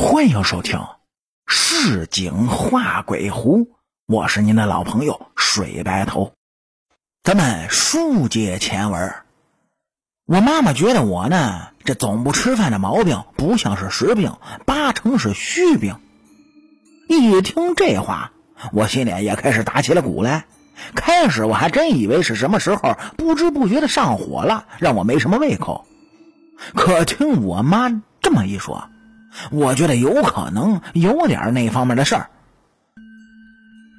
欢迎收听《市井画鬼狐》，我是您的老朋友水白头。咱们书接前文，我妈妈觉得我呢，这总不吃饭的毛病不像是实病，八成是虚病。一听这话，我心里也开始打起了鼓来。开始我还真以为是什么时候不知不觉的上火了，让我没什么胃口。可听我妈这么一说，我觉得有可能有点那方面的事儿。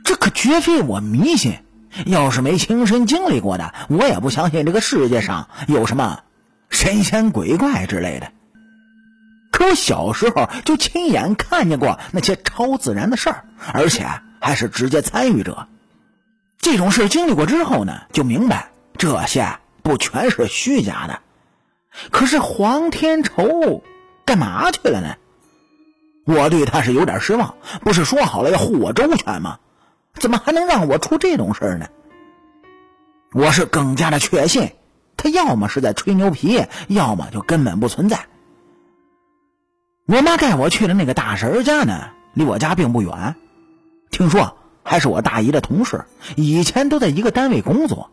这可绝非我迷信，要是没亲身经历过的，我也不相信这个世界上有什么神仙鬼怪之类的。可我小时候就亲眼看见过那些超自然的事儿，而且还是直接参与者。这种事经历过之后呢，就明白这些不全是虚假的。可是黄天仇干嘛去了呢？我对他是有点失望。不是说好了要护我周全吗？怎么还能让我出这种事呢？我是更加的确信，他要么是在吹牛皮，要么就根本不存在。我妈带我去的那个大婶家呢，离我家并不远。听说还是我大姨的同事，以前都在一个单位工作。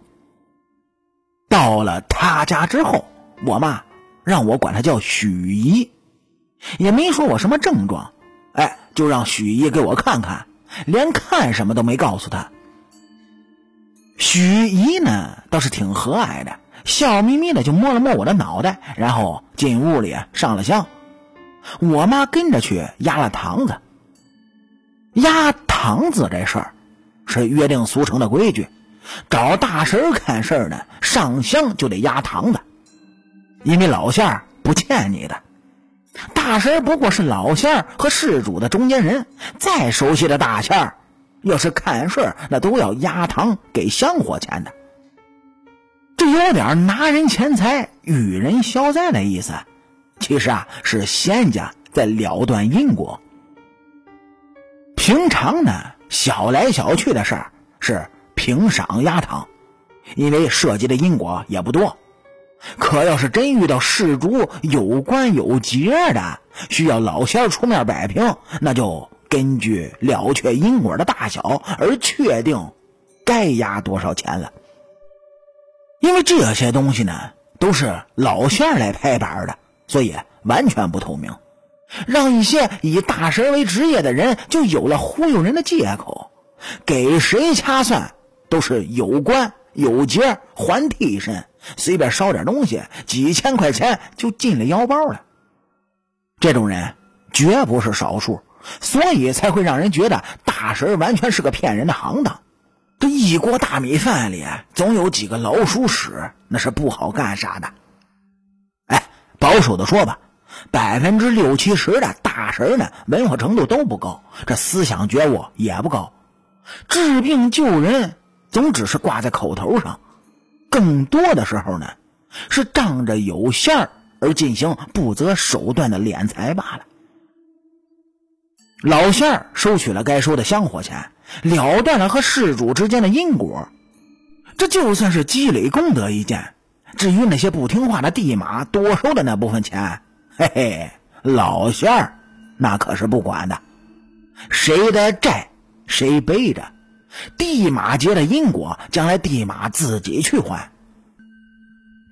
到了他家之后。我妈让我管她叫许姨，也没说我什么症状，哎，就让许姨给我看看，连看什么都没告诉她。许姨呢倒是挺和蔼的，笑眯眯的就摸了摸我的脑袋，然后进屋里上了香。我妈跟着去压了堂子。压堂子这事儿是约定俗成的规矩，找大神看事儿呢，上香就得压堂子。因为老仙儿不欠你的，大神不过是老仙儿和事主的中间人。再熟悉的大仙儿，要是看事儿，那都要压堂给香火钱的。这有点拿人钱财与人消灾的意思。其实啊，是仙家在了断因果。平常呢，小来小去的事儿是平赏压堂，因为涉及的因果也不多。可要是真遇到事主有关有节的，需要老仙出面摆平，那就根据了却因果的大小而确定该压多少钱了。因为这些东西呢，都是老仙来拍板的，所以完全不透明，让一些以大神为职业的人就有了忽悠人的借口，给谁掐算都是有关有节还替身。随便烧点东西，几千块钱就进了腰包了。这种人绝不是少数，所以才会让人觉得大神完全是个骗人的行当。这一锅大米饭里总有几个老鼠屎，那是不好干啥的。哎，保守的说吧，百分之六七十的大神呢，文化程度都不高，这思想觉悟也不高，治病救人总只是挂在口头上。更多的时候呢，是仗着有馅儿而进行不择手段的敛财罢了。老馅儿收取了该收的香火钱，了断了和事主之间的因果，这就算是积累功德一件。至于那些不听话的地马多收的那部分钱，嘿嘿，老馅儿那可是不管的，谁的债谁背着。地马结的因果，将来地马自己去还。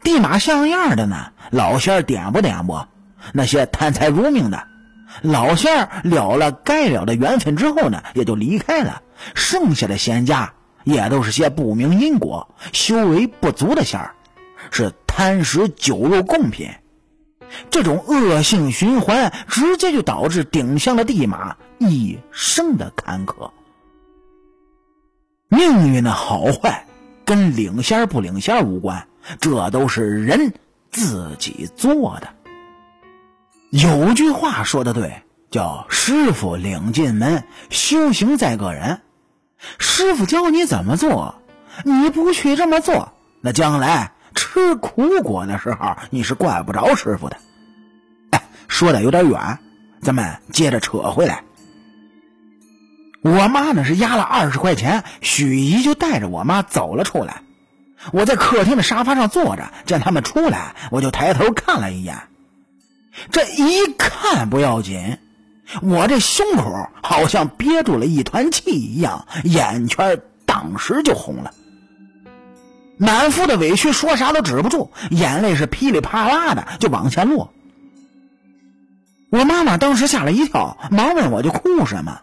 地马像样的呢，老仙点拨点拨？那些贪财如命的，老仙了了该了的缘分之后呢，也就离开了。剩下的仙家也都是些不明因果、修为不足的仙儿，是贪食酒肉贡品。这种恶性循环，直接就导致顶香的地马一生的坎坷。命运的好坏跟领先不领先无关，这都是人自己做的。有句话说的对，叫“师傅领进门，修行在个人”。师傅教你怎么做，你不去这么做，那将来吃苦果的时候，你是怪不着师傅的。哎，说的有点远，咱们接着扯回来。我妈呢是压了二十块钱，许姨就带着我妈走了出来。我在客厅的沙发上坐着，见他们出来，我就抬头看了一眼。这一看不要紧，我这胸口好像憋住了一团气一样，眼圈当时就红了，满腹的委屈说啥都止不住，眼泪是噼里啪啦的就往下落。我妈妈当时吓了一跳，忙问我就哭什么，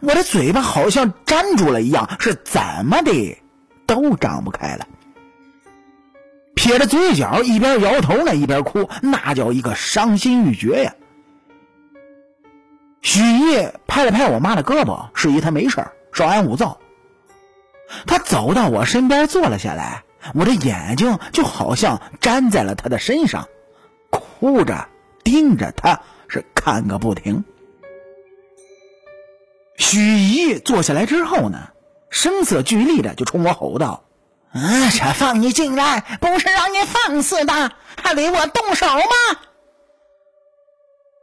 我的嘴巴好像粘住了一样，是怎么的都张不开了。撇着嘴角，一边摇头呢，一边哭，那叫一个伤心欲绝呀。许毅拍了拍我妈的胳膊，示意她没事稍安勿躁。他走到我身边坐了下来，我的眼睛就好像粘在了他的身上，哭着盯着他，是看个不停。许姨坐下来之后呢，声色俱厉的就冲我吼道。啊！这放你进来不是让你放肆的，还得我动手吗？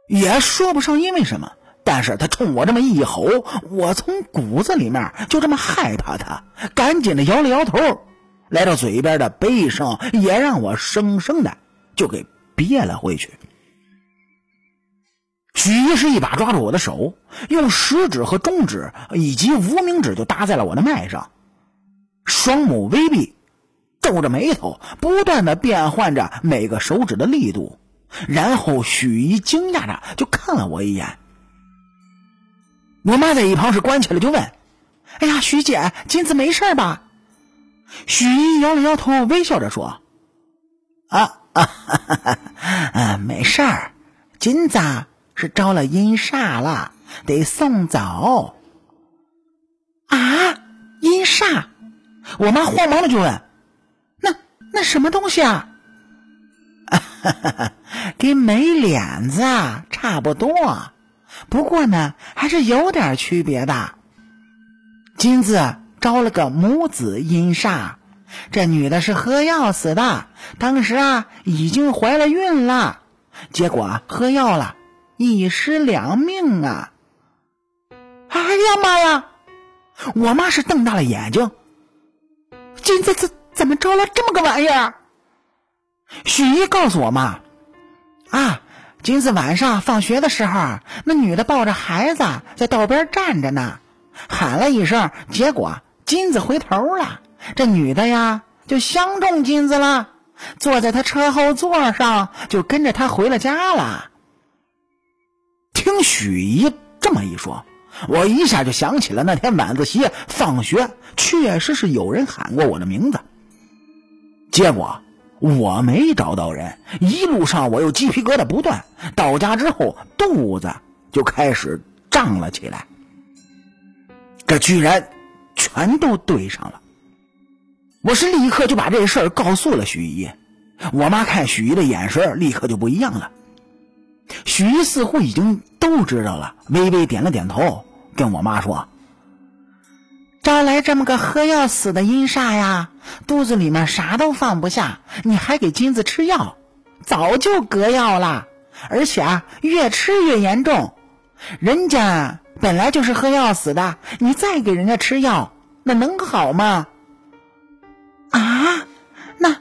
也说不上因为什么，但是他冲我这么一吼，我从骨子里面就这么害怕他，赶紧的摇了摇头，来到嘴边的悲声也让我生生的就给憋了回去。许一是一把抓住我的手，用食指和中指以及无名指就搭在了我的脉上。双目微闭，皱着眉头，不断的变换着每个手指的力度，然后许一惊讶着就看了我一眼。我妈在一旁是关切了，就问：“哎呀，许姐，金子没事吧？”许一摇了摇头，微笑着说：“啊啊，啊，没事儿，金子是招了阴煞了，得送走。”啊，阴煞。我妈慌忙的就问：“那那什么东西啊？”哈 哈跟没脸子差不多，不过呢，还是有点区别的。金子招了个母子阴煞，这女的是喝药死的，当时啊已经怀了孕了，结果喝药了，一尸两命啊！哎呀妈呀！我妈是瞪大了眼睛。金子怎怎么招了这么个玩意儿？许一告诉我妈：“啊，金子晚上放学的时候，那女的抱着孩子在道边站着呢，喊了一声，结果金子回头了，这女的呀就相中金子了，坐在他车后座上，就跟着他回了家了。”听许姨这么一说。我一下就想起了那天晚自习放学，确实是有人喊过我的名字。结果我没找到人，一路上我又鸡皮疙瘩不断。到家之后，肚子就开始胀了起来。这居然全都对上了。我是立刻就把这事儿告诉了许姨。我妈看许姨的眼神立刻就不一样了。许姨似乎已经都知道了，微微点了点头。跟我妈说，招来这么个喝药死的阴煞呀，肚子里面啥都放不下，你还给金子吃药，早就割药了，而且啊，越吃越严重。人家本来就是喝药死的，你再给人家吃药，那能好吗？啊，那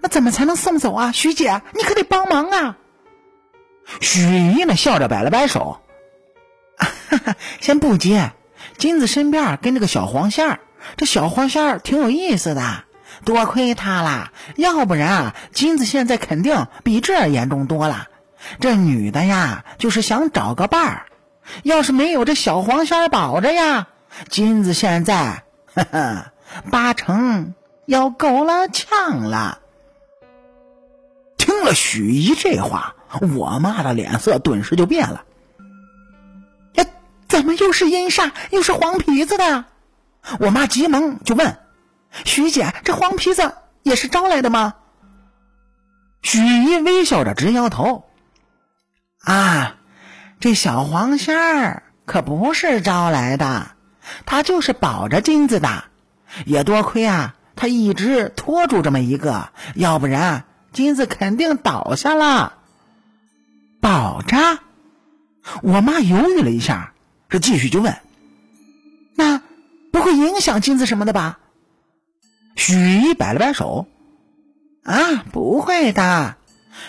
那怎么才能送走啊？徐姐，你可得帮忙啊！许姨呢，笑着摆了摆手。先不急，金子身边跟着个小黄仙儿，这小黄仙儿挺有意思的，多亏他了，要不然啊，金子现在肯定比这严重多了。这女的呀，就是想找个伴儿，要是没有这小黄仙儿保着呀，金子现在呵呵 八成要够了呛了。听了许姨这话，我妈的脸色顿时就变了。怎么又是阴煞，又是黄皮子的？我妈急忙就问：“徐姐，这黄皮子也是招来的吗？”许姨微笑着直摇头：“啊，这小黄仙儿可不是招来的，他就是保着金子的。也多亏啊，他一直拖住这么一个，要不然金子肯定倒下了。保着。”我妈犹豫了一下。这继续就问：“那不会影响金子什么的吧？”许一摆了摆手：“啊，不会的。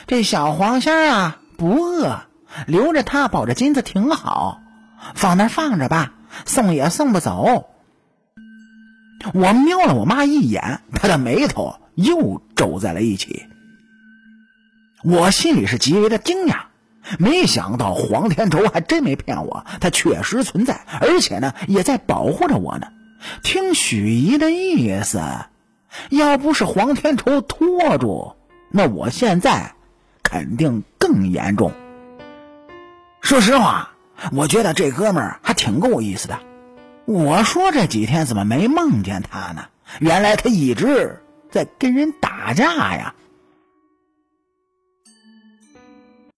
这小黄仙啊不饿，留着他保着金子挺好，放那放着吧，送也送不走。我瞄了我妈一眼，她的眉头又皱在了一起。我心里是极为的惊讶，没想到黄天仇还真没骗我，他确实存在，而且呢也在保护着我呢。听许姨的意思，要不是黄天仇拖住，那我现在肯定更严重。说实话，我觉得这哥们儿还挺够意思的。我说这几天怎么没梦见他呢？原来他一直在跟人打架呀。